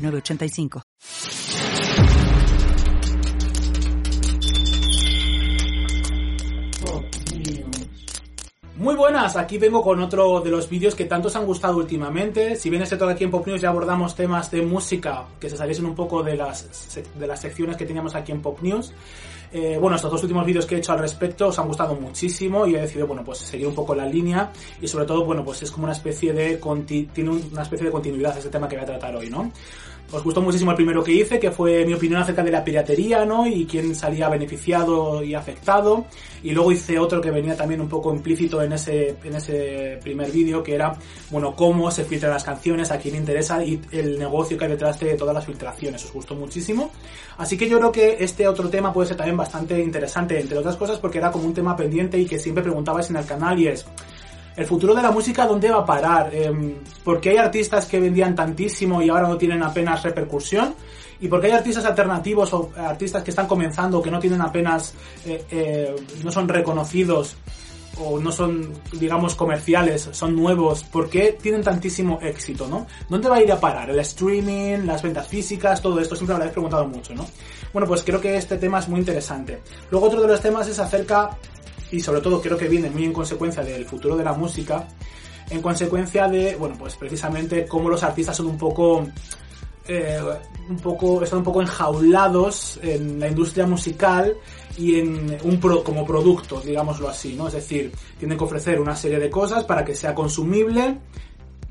985. Muy buenas, aquí vengo con otro de los vídeos que tanto os han gustado últimamente. Si bien este todo aquí en Pop News ya abordamos temas de música que se saliesen un poco de las, de las secciones que teníamos aquí en Pop News. Eh, bueno, estos dos últimos vídeos que he hecho al respecto os han gustado muchísimo y he decidido, bueno, pues seguir un poco la línea y sobre todo, bueno, pues es como una especie de, tiene una especie de continuidad este tema que voy a tratar hoy, ¿no? Os gustó muchísimo el primero que hice, que fue mi opinión acerca de la piratería, ¿no? Y quién salía beneficiado y afectado. Y luego hice otro que venía también un poco implícito en ese, en ese primer vídeo, que era, bueno, cómo se filtran las canciones, a quién interesa y el negocio que hay detrás de todas las filtraciones. Os gustó muchísimo. Así que yo creo que este otro tema puede ser también bastante interesante, entre otras cosas, porque era como un tema pendiente y que siempre preguntabais en el canal y es, el futuro de la música, ¿dónde va a parar? Eh, ¿Por qué hay artistas que vendían tantísimo y ahora no tienen apenas repercusión? ¿Y por qué hay artistas alternativos o artistas que están comenzando que no tienen apenas, eh, eh, no son reconocidos o no son, digamos, comerciales, son nuevos? ¿Por qué tienen tantísimo éxito, no? ¿Dónde va a ir a parar? ¿El streaming, las ventas físicas, todo esto? Siempre me lo habéis preguntado mucho, ¿no? Bueno, pues creo que este tema es muy interesante. Luego otro de los temas es acerca y sobre todo creo que viene muy en consecuencia del futuro de la música, en consecuencia de, bueno, pues precisamente cómo los artistas son un poco, eh, un poco, están un poco enjaulados en la industria musical y en un pro, como producto, digámoslo así, ¿no? Es decir, tienen que ofrecer una serie de cosas para que sea consumible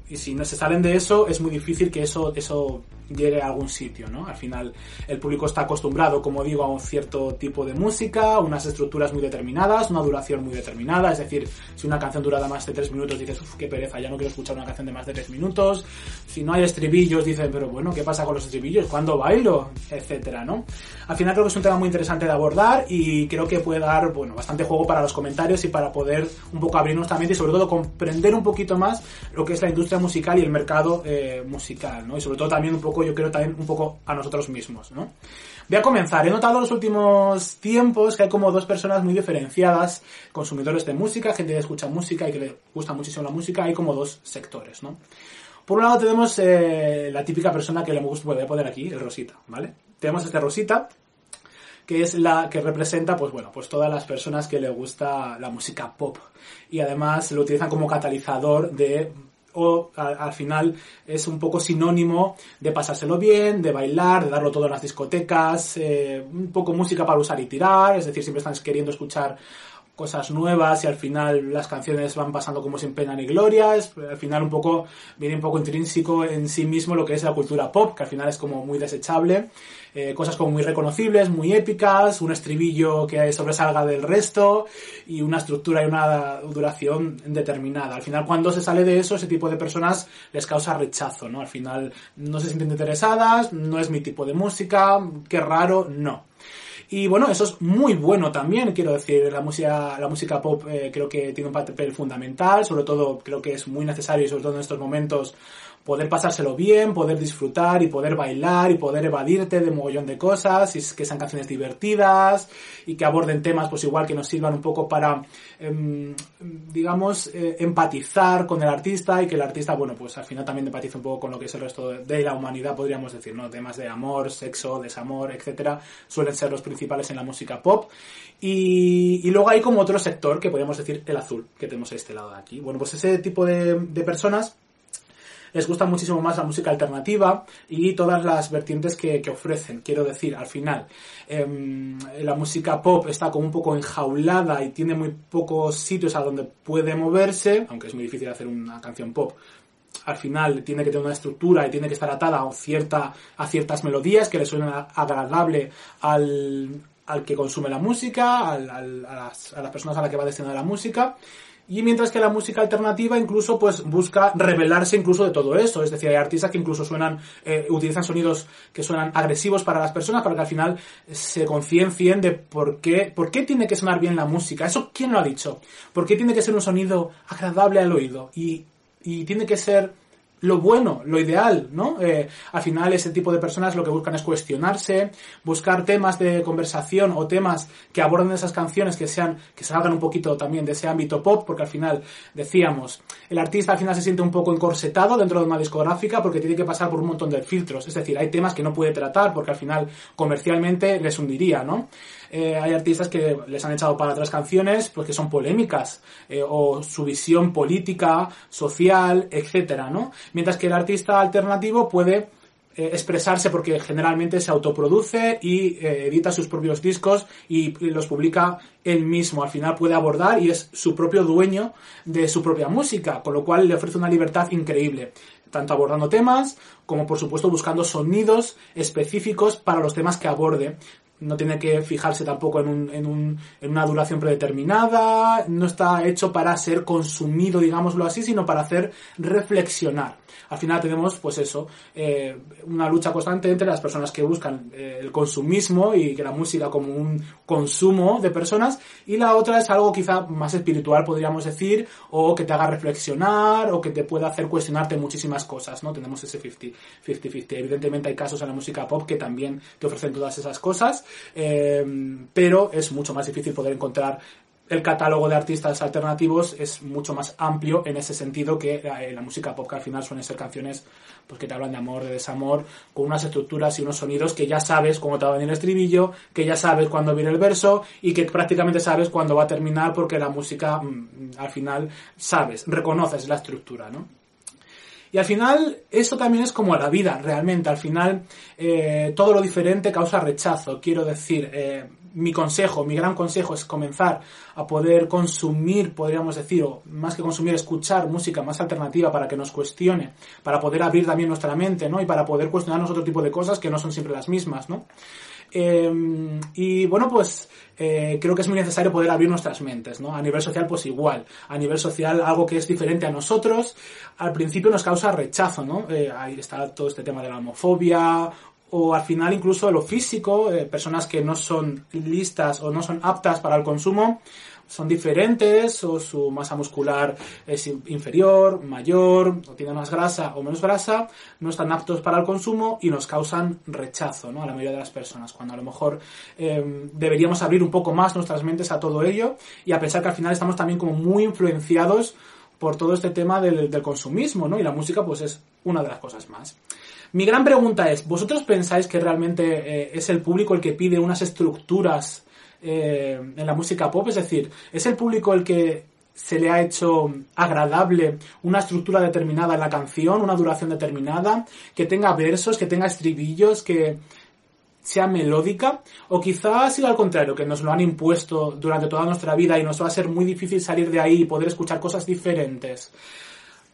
y si no se salen de eso, es muy difícil que eso, eso llegue a algún sitio, ¿no? Al final el público está acostumbrado, como digo, a un cierto tipo de música, unas estructuras muy determinadas, una duración muy determinada, es decir, si una canción dura más de tres minutos dices, uff, qué pereza, ya no quiero escuchar una canción de más de tres minutos, si no hay estribillos dicen, pero bueno, ¿qué pasa con los estribillos? ¿Cuándo bailo? Etcétera, ¿no? Al final creo que es un tema muy interesante de abordar y creo que puede dar, bueno, bastante juego para los comentarios y para poder un poco abrirnos también y sobre todo comprender un poquito más lo que es la industria musical y el mercado eh, musical, ¿no? Y sobre todo también un poco yo creo también un poco a nosotros mismos, ¿no? Voy a comenzar. He notado en los últimos tiempos que hay como dos personas muy diferenciadas, consumidores de música, gente que escucha música y que le gusta muchísimo la música, hay como dos sectores, ¿no? Por un lado tenemos eh, la típica persona que le gusta, voy poner aquí, el Rosita, ¿vale? Tenemos este Rosita, que es la que representa, pues bueno, pues todas las personas que le gusta la música pop. Y además lo utilizan como catalizador de o al, final es un poco sinónimo de pasárselo bien, de bailar, de darlo todo en las discotecas, eh, un poco música para usar y tirar, es decir, siempre están queriendo escuchar cosas nuevas y al final las canciones van pasando como sin pena ni gloria, al final un poco viene un poco intrínseco en sí mismo lo que es la cultura pop, que al final es como muy desechable eh, cosas como muy reconocibles, muy épicas, un estribillo que sobresalga del resto y una estructura y una duración determinada. Al final, cuando se sale de eso, ese tipo de personas les causa rechazo, ¿no? Al final no se sienten interesadas, no es mi tipo de música, qué raro, no. Y bueno, eso es muy bueno también, quiero decir, la música, la música pop eh, creo que tiene un papel fundamental, sobre todo creo que es muy necesario sobre todo en estos momentos poder pasárselo bien, poder disfrutar y poder bailar y poder evadirte de un mogollón de cosas y que sean canciones divertidas y que aborden temas pues igual que nos sirvan un poco para em, digamos eh, empatizar con el artista y que el artista bueno pues al final también empatice un poco con lo que es el resto de, la humanidad podríamos decir no temas de amor sexo desamor etcétera suelen ser los principales en la música pop. Y, luego hay como otro sector que podríamos decir el azul que tenemos a este lado de aquí. Bueno pues ese tipo de personas les gusta muchísimo más la música alternativa y todas las vertientes que, ofrecen. Quiero decir, al final, em, la música pop está como un poco enjaulada y tiene muy pocos sitios a donde puede moverse, aunque es muy difícil hacer una canción pop al final tiene que tener una estructura y tiene que estar atada a, cierta, a ciertas melodías que le suenen agradable al, al que consume la música, a, las, a, las, personas a las que va destinada la música. Y mientras que la música alternativa incluso pues busca revelarse incluso de todo eso. Es decir, hay artistas que incluso suenan, eh, utilizan sonidos que suenan agresivos para las personas para que al final se conciencien de por qué, por qué tiene que sonar bien la música. ¿Eso quién lo ha dicho? ¿Por qué tiene que ser un sonido agradable al oído? Y, y tiene que ser lo bueno, lo ideal, ¿no? Eh, al final ese tipo de personas lo que buscan es cuestionarse, buscar temas de conversación o temas que aborden esas canciones que sean, que salgan un poquito también de ese ámbito pop, porque al final, decíamos, el artista al final se siente un poco encorsetado dentro de una discográfica porque tiene que pasar por un montón de filtros, es decir, hay temas que no puede tratar porque al final comercialmente les hundiría, ¿no? Eh, hay artistas que les han echado para otras canciones pues que son polémicas eh, o su visión política, social, etcétera, ¿no? Mientras que el artista alternativo puede eh, expresarse porque generalmente se autoproduce y edita sus propios discos y, los publica él mismo. Al final puede abordar y es su propio dueño de su propia música, con lo cual le ofrece una libertad increíble tanto abordando temas como por supuesto buscando sonidos específicos para los temas que aborde no tiene que fijarse tampoco en, un, en, un, en, una duración predeterminada, no está hecho para ser consumido, digámoslo así, sino para hacer reflexionar. Al final tenemos, pues eso, eh, una lucha constante entre las personas que buscan eh, el consumismo y que la música como un consumo de personas, y la otra es algo quizá más espiritual, podríamos decir, o que te haga reflexionar, o que te pueda hacer cuestionarte muchísimas cosas, ¿no? Tenemos ese 50-50. Evidentemente hay casos en la música pop que también te ofrecen todas esas cosas, eh, pero es mucho más difícil poder encontrar el catálogo de artistas alternativos es mucho más amplio en ese sentido que eh, la música pop, que al final suelen ser canciones pues, que te hablan de amor, de desamor, con unas estructuras y unos sonidos que ya sabes cómo te va a venir el estribillo, que ya sabes cuándo viene el verso y que prácticamente sabes cuándo va a terminar porque la música mm, al final sabes, reconoces la estructura, ¿no? Y al final, eso también es como la vida, realmente. Al final, eh, todo lo diferente causa rechazo. Quiero decir, eh, mi consejo, mi gran consejo es comenzar a poder consumir, podríamos decir, o más que consumir, escuchar música más alternativa para que nos cuestione, para poder abrir también nuestra mente, ¿no? Y para poder cuestionarnos otro tipo de cosas que no son siempre las mismas, ¿no? Eh, y bueno, pues eh, creo que es muy necesario poder abrir nuestras mentes, ¿no? A nivel social, pues igual. A nivel social, algo que es diferente a nosotros, al principio nos causa rechazo, ¿no? Eh, ahí está todo este tema de la homofobia o al final incluso lo físico, eh, personas que no son listas o no son aptas para el consumo, son diferentes o su masa muscular es inferior, mayor, o tiene más grasa o menos grasa, no están aptos para el consumo y nos causan rechazo ¿no? a la mayoría de las personas, cuando a lo mejor eh, deberíamos abrir un poco más nuestras mentes a todo ello y a pensar que al final estamos también como muy influenciados por todo este tema del, del consumismo, ¿no? Y la música pues es una de las cosas más. Mi gran pregunta es, ¿vosotros pensáis que realmente eh, es el público el que pide unas estructuras eh, en la música pop? Es decir, ¿es el público el que se le ha hecho agradable una estructura determinada en la canción, una duración determinada, que tenga versos, que tenga estribillos, que sea melódica, o quizá ha sido al contrario, que nos lo han impuesto durante toda nuestra vida y nos va a ser muy difícil salir de ahí y poder escuchar cosas diferentes.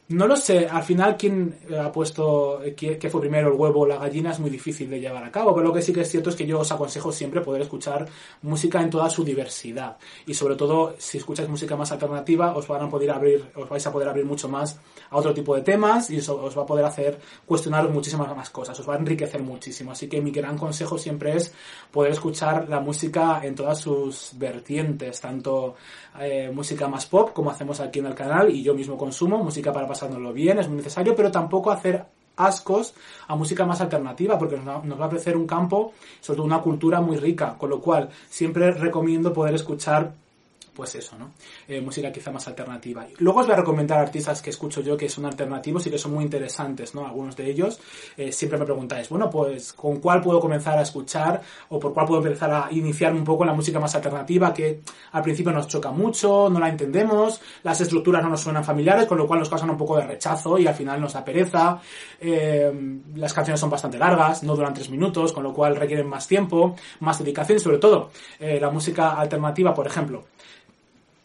No lo sé, al final quién ha puesto, qué fue primero el huevo o la gallina es muy difícil de llevar a cabo, pero lo que sí que es cierto es que yo os aconsejo siempre poder escuchar música en toda su diversidad. Y sobre todo si escucháis música más alternativa os van a poder abrir, os vais a poder abrir mucho más a otro tipo de temas y eso os va a poder hacer cuestionaros muchísimas más cosas, os va a enriquecer muchísimo, así que mi gran consejo siempre es poder escuchar la música en todas sus vertientes, tanto eh, música más pop como hacemos aquí en el canal y yo mismo consumo música para pasándolo bien, es muy necesario, pero tampoco hacer ascos a música más alternativa, porque nos va, a ofrecer un campo, sobre todo una cultura muy rica, con lo cual siempre recomiendo poder escuchar pues eso, ¿no? Eh, música quizá más alternativa. Luego os voy a recomendar artistas que escucho yo que son alternativos y que son muy interesantes, ¿no? Algunos de ellos eh, siempre me preguntáis, bueno, pues ¿con cuál puedo comenzar a escuchar o por cuál puedo empezar a iniciarme un poco la música más alternativa que al principio nos choca mucho, no la entendemos, las estructuras no nos suenan familiares, con lo cual nos causan un poco de rechazo y al final nos da pereza, eh, las canciones son bastante largas, no duran tres minutos, con lo cual requieren más tiempo, más dedicación y sobre todo la música alternativa, por ejemplo,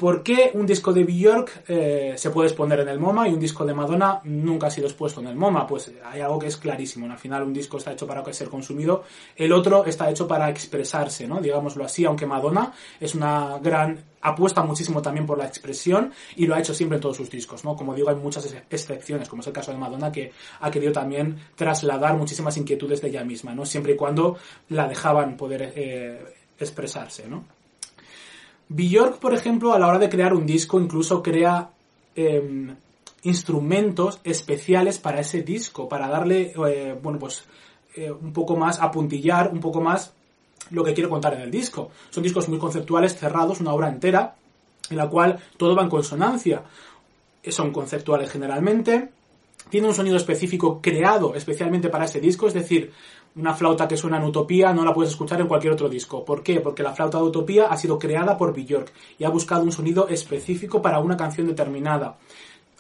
¿Por qué un disco de Björk eh, se puede exponer en el MoMA y un disco de Madonna nunca ha sido expuesto en el MoMA? Pues hay algo que es clarísimo. Al final un disco está hecho para ser consumido, el otro está hecho para expresarse, ¿no? Digámoslo así, aunque Madonna es una gran apuesta muchísimo también por la expresión y lo ha hecho siempre en todos sus discos, ¿no? Como digo, hay muchas excepciones, como es el caso de Madonna, que ha querido también trasladar muchísimas inquietudes de ella misma, ¿no? Siempre y cuando la dejaban poder eh, expresarse, ¿no? Björk, por ejemplo, a la hora de crear un disco, incluso crea em, instrumentos especiales para ese disco, para darle, eh, bueno, pues eh, un poco más, apuntillar un poco más lo que quiero contar en el disco. Son discos muy conceptuales, cerrados, una obra entera, en la cual todo va en consonancia. Son conceptuales generalmente, tiene un sonido específico creado especialmente para ese disco, es decir, una flauta que suena en Utopía no la puedes escuchar en cualquier otro disco. ¿Por qué? Porque la flauta de Utopía ha sido creada por Björk y ha buscado un sonido específico para una canción determinada.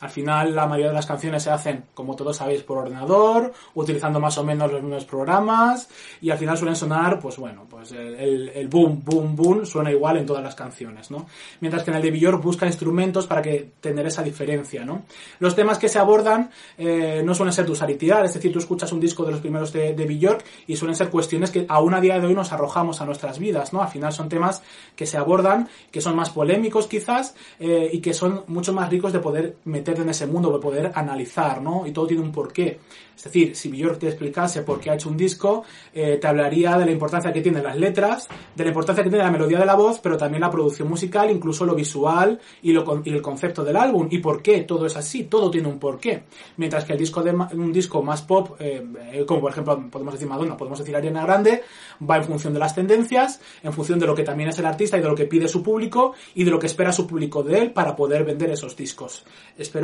Al final la mayoría de las canciones se hacen, como todos sabéis, por ordenador, utilizando más o menos los mismos programas y al final suelen sonar, pues bueno, pues el, boom, boom, boom suena igual en todas las canciones, ¿no? Mientras que en el de Björk busca instrumentos para que tener esa diferencia, ¿no? Los temas que se abordan eh, no suelen ser tu saritidad, es decir, tú escuchas un disco de los primeros de, de Björk y suelen ser cuestiones que aún a día de hoy nos arrojamos a nuestras vidas, ¿no? Al final son temas que se abordan, que son más polémicos quizás eh, y que son mucho más ricos de poder meter en ese mundo, de poder analizar, ¿no? Y todo tiene un porqué. Es decir, si Björk te explicase por qué ha hecho un disco, eh, te hablaría de la importancia que tienen las letras, de la importancia que tiene la melodía de la voz, pero también la producción musical, incluso lo visual y, lo, y el concepto del álbum. ¿Y por qué todo es así? Todo tiene un porqué. Mientras que el disco de un disco más pop, eh, eh, como por ejemplo podemos decir Madonna, podemos decir Ariana Grande, va en función de las tendencias, en función de lo que también es el artista y de lo que pide su público y de lo que espera su público de él para poder vender esos discos.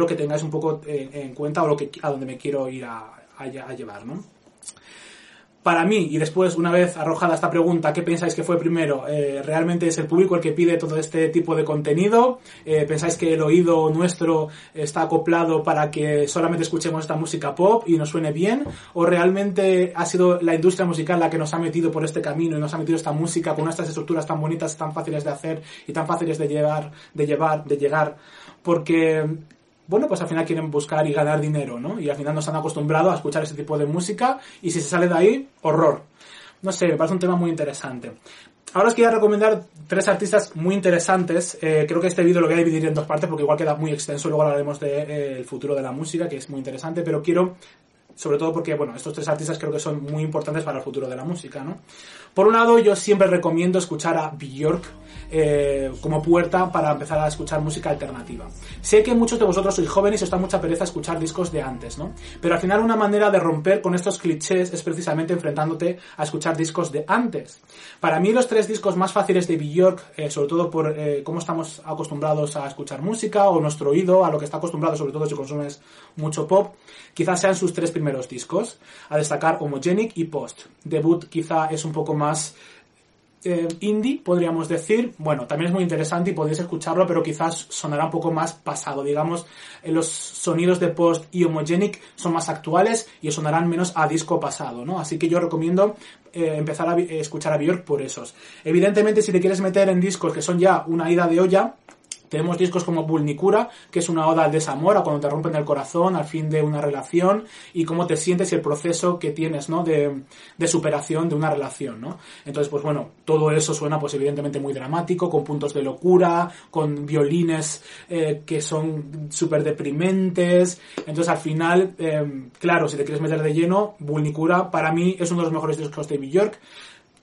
Que tengáis un poco en, cuenta o lo que, a dónde me quiero ir a, a, llevar, ¿no? Para mí, y después, una vez arrojada esta pregunta, ¿qué pensáis que fue primero? Eh, ¿Realmente es el público el que pide todo este tipo de contenido? Eh, ¿Pensáis que el oído nuestro está acoplado para que solamente escuchemos esta música pop y nos suene bien? ¿O realmente ha sido la industria musical la que nos ha metido por este camino y nos ha metido esta música con estas estructuras tan bonitas, tan fáciles de hacer y tan fáciles de llevar, de llevar, de llegar? Porque bueno, pues al final quieren buscar y ganar dinero, ¿no? Y al final nos han acostumbrado a escuchar ese tipo de música y si se sale de ahí, horror. No sé, me parece un tema muy interesante. Ahora os quería recomendar tres artistas muy interesantes. Eh, creo que este vídeo lo voy a dividir en dos partes porque igual queda muy extenso. Luego hablaremos del de, eh, futuro de la música, que es muy interesante. Pero quiero sobre todo porque, bueno, estos tres artistas creo que son muy importantes para el futuro de la música, ¿no? Por un lado, yo siempre recomiendo escuchar a Björk eh, como puerta para empezar a escuchar música alternativa. Sé que muchos de vosotros sois jóvenes y os da mucha pereza escuchar discos de antes, ¿no? Pero al final una manera de romper con estos clichés es precisamente enfrentándote a escuchar discos de antes. Para mí los tres discos más fáciles de Björk, eh, sobre todo por eh, cómo estamos acostumbrados a escuchar música o nuestro oído, a lo que está acostumbrado, sobre todo si consumes mucho pop, quizás sean sus tres primeros discos, a destacar Homogenic y Post. Debut quizá es un poco más eh, indie, podríamos decir. Bueno, también es muy interesante y podéis escucharlo, pero quizás sonará un poco más pasado. Digamos, los sonidos de Post y Homogenic son más actuales y sonarán menos a disco pasado, ¿no? Así que yo recomiendo eh, empezar a escuchar a Björk por esos. Evidentemente, si te quieres meter en discos que son ya una ida de olla, tenemos discos como Bulnicura, que es una oda al desamor, a cuando te rompen el corazón, al fin de una relación, y cómo te sientes y el proceso que tienes, ¿no? De, de, superación de una relación, ¿no? Entonces, pues bueno, todo eso suena, pues evidentemente muy dramático, con puntos de locura, con violines eh, que son súper deprimentes. Entonces, al final, eh, claro, si te quieres meter de lleno, Bulnicura, para mí, es uno de los mejores discos de New York.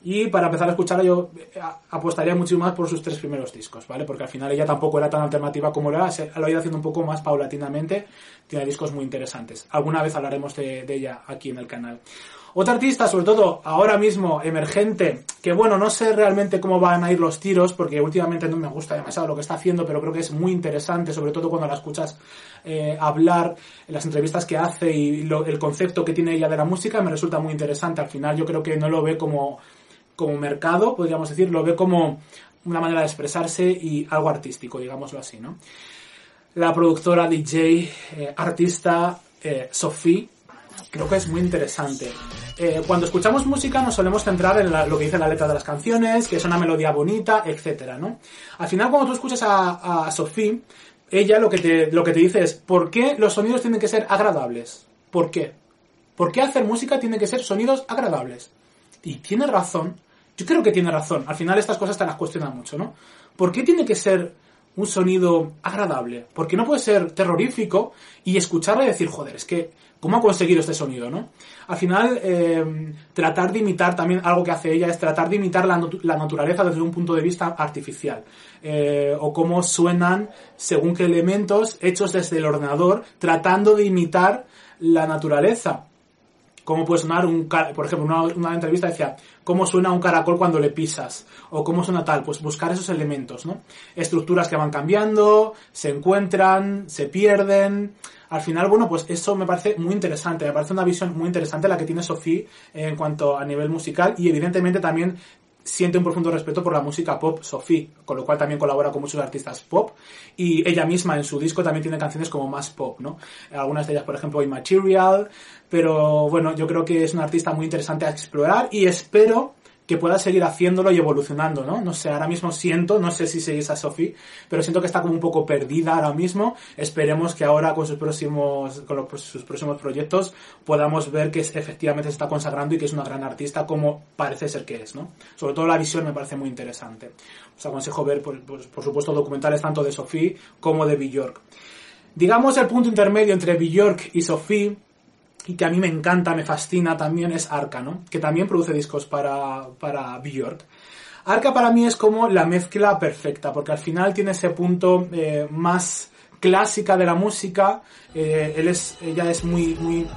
Y para empezar a escucharla yo eh, apostaría mucho más por sus tres primeros discos, ¿vale? Porque al final ella tampoco era tan alternativa como era, se lo ha ido haciendo un poco más paulatinamente, tiene discos muy interesantes. Alguna vez hablaremos de, ella aquí en el canal. Otra artista, sobre todo ahora mismo emergente, que bueno, no sé realmente cómo van a ir los tiros, porque últimamente no me gusta demasiado lo que está haciendo, pero creo que es muy interesante, sobre todo cuando la escuchas eh, hablar, en las entrevistas que hace y el concepto que tiene ella de la música, me resulta muy interesante. Al final yo creo que no lo ve como como mercado, podríamos decir, lo ve como una manera de expresarse y algo artístico, digámoslo así, ¿no? La productora, DJ, eh, artista, eh, Sophie, creo que es muy interesante. Eh, cuando escuchamos música nos solemos centrar en lo que dice la letra de las canciones, que es una melodía bonita, etcétera, ¿no? Al final, cuando tú escuchas a, a Sophie, ella lo que, te, lo que te dice es, ¿por qué los sonidos tienen que ser agradables? ¿Por qué? ¿Por qué hacer música tiene que ser sonidos agradables? Y tiene razón. Yo creo que tiene razón. Al final estas cosas te las cuestionan mucho, ¿no? ¿Por qué tiene que ser un sonido agradable? ¿Por qué no puede ser terrorífico y escucharla y decir, joder, es que ¿Cómo ha conseguido este sonido, no? Al final, eh, tratar de imitar también algo que hace ella es tratar de imitar la, naturaleza desde un punto de vista artificial. Eh, o cómo suenan según qué elementos hechos desde el ordenador, tratando de imitar la naturaleza. Cómo puede sonar un, por ejemplo, una, una entrevista decía, cómo suena un caracol cuando le pisas, o cómo suena tal, pues buscar esos elementos, ¿no? Estructuras que van cambiando, se encuentran, se pierden, al final, bueno, pues eso me parece muy interesante, me parece una visión muy interesante la que tiene Sophie en cuanto a nivel musical y evidentemente también siente un profundo respeto por la música pop Sophie, con lo cual también colabora con muchos artistas pop y ella misma en su disco también tiene canciones como más pop, ¿no? Algunas de ellas, por ejemplo, Immaterial, pero bueno, yo creo que es una artista muy interesante a explorar y espero que pueda seguir haciéndolo y evolucionando, ¿no? No sé, ahora mismo siento, no sé si seguís a Sophie, pero siento que está como un poco perdida ahora mismo. Esperemos que ahora con sus próximos, con sus próximos proyectos podamos ver que efectivamente se está consagrando y que es una gran artista como parece ser que es, ¿no? Sobre todo la visión me parece muy interesante. Os aconsejo ver, por, por supuesto, documentales tanto de Sophie como de Bjork. Digamos el punto intermedio entre Bjork y Sophie y que a mí me encanta, me fascina también es Arca, ¿no? Que también produce discos para, para Björk. Arca para mí es como la mezcla perfecta, porque al final tiene ese punto eh, más clásica de la música. Eh, él es, ella es muy, muy,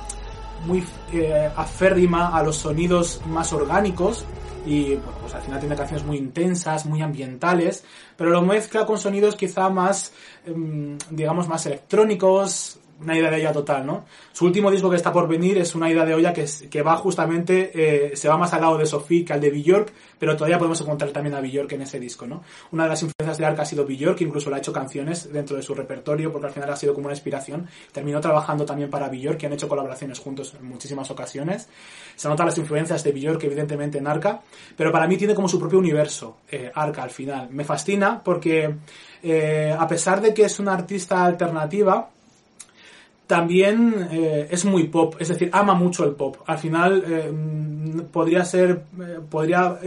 muy eh, aférrima a los sonidos más orgánicos y pues al final tiene canciones muy intensas, muy ambientales, pero lo mezcla con sonidos quizá más, em, digamos, más electrónicos, una idea de olla total, ¿no? Su último disco que está por venir es una idea de olla que, que va justamente, eh, se va más al lado de Sophie que al de Björk, pero todavía podemos encontrar también a Björk en ese disco, ¿no? Una de las influencias de Ark ha sido Björk, incluso le ha hecho canciones dentro de su repertorio, porque al final ha sido como una inspiración. Terminó trabajando también para Björk, que han hecho colaboraciones juntos en muchísimas ocasiones. Se notan las influencias de Björk, evidentemente, en Arca, pero para mí tiene como su propio universo, eh, Arca, al final. Me fascina porque, eh, a pesar de que es una artista alternativa, también eh, es muy pop, es decir, ama mucho el pop. Al final eh, podría ser, eh, podría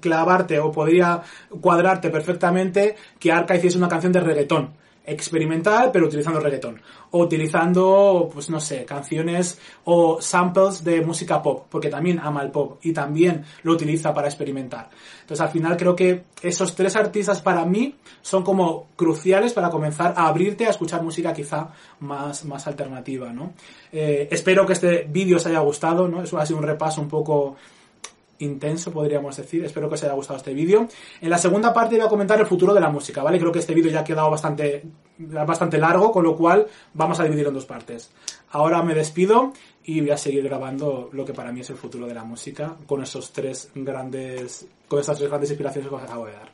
clavarte o podría cuadrarte perfectamente que Arca hiciese una canción de reggaetón experimental, pero utilizando reggaetón. O utilizando, pues no sé, canciones o samples de música pop, porque también ama el pop y también lo utiliza para experimentar. Entonces al final creo que esos tres artistas para mí son como cruciales para comenzar a abrirte a escuchar música quizá más, más alternativa, ¿no? Eh, espero que este vídeo os haya gustado, ¿no? Eso ha sido un repaso un poco intenso, podríamos decir. Espero que os haya gustado este vídeo. En la segunda parte voy a comentar el futuro de la música, ¿vale? Creo que este vídeo ya ha quedado bastante, bastante largo, con lo cual vamos a dividirlo en dos partes. Ahora me despido y voy a seguir grabando lo que para mí es el futuro de la música con esos tres grandes, con estas tres grandes inspiraciones que os acabo de dar.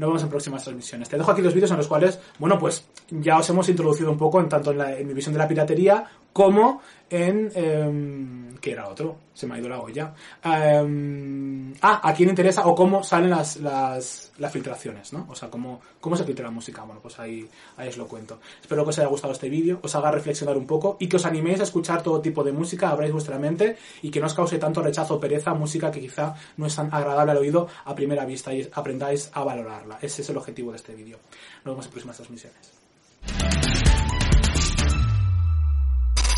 Nos vemos en próximas transmisiones. Te dejo aquí los vídeos en los cuales, bueno, pues ya os hemos introducido un poco en tanto en, mi visión de la piratería como en... Eh, ¿Qué era otro? Se me ha ido la olla. Em, ah, a quién interesa o cómo salen las, las, las, filtraciones, ¿no? O sea, cómo, cómo se filtra la música. Bueno, pues ahí, ahí os lo cuento. Espero que os haya gustado este vídeo, os haga reflexionar un poco y que os animéis a escuchar todo tipo de música, abráis vuestra mente y que no os cause tanto rechazo o pereza música que quizá no es tan agradable al oído a primera vista y aprendáis a valorarla. Ese es el objetivo de este vídeo. Nos vemos en próximas transmisiones.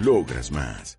Logras más.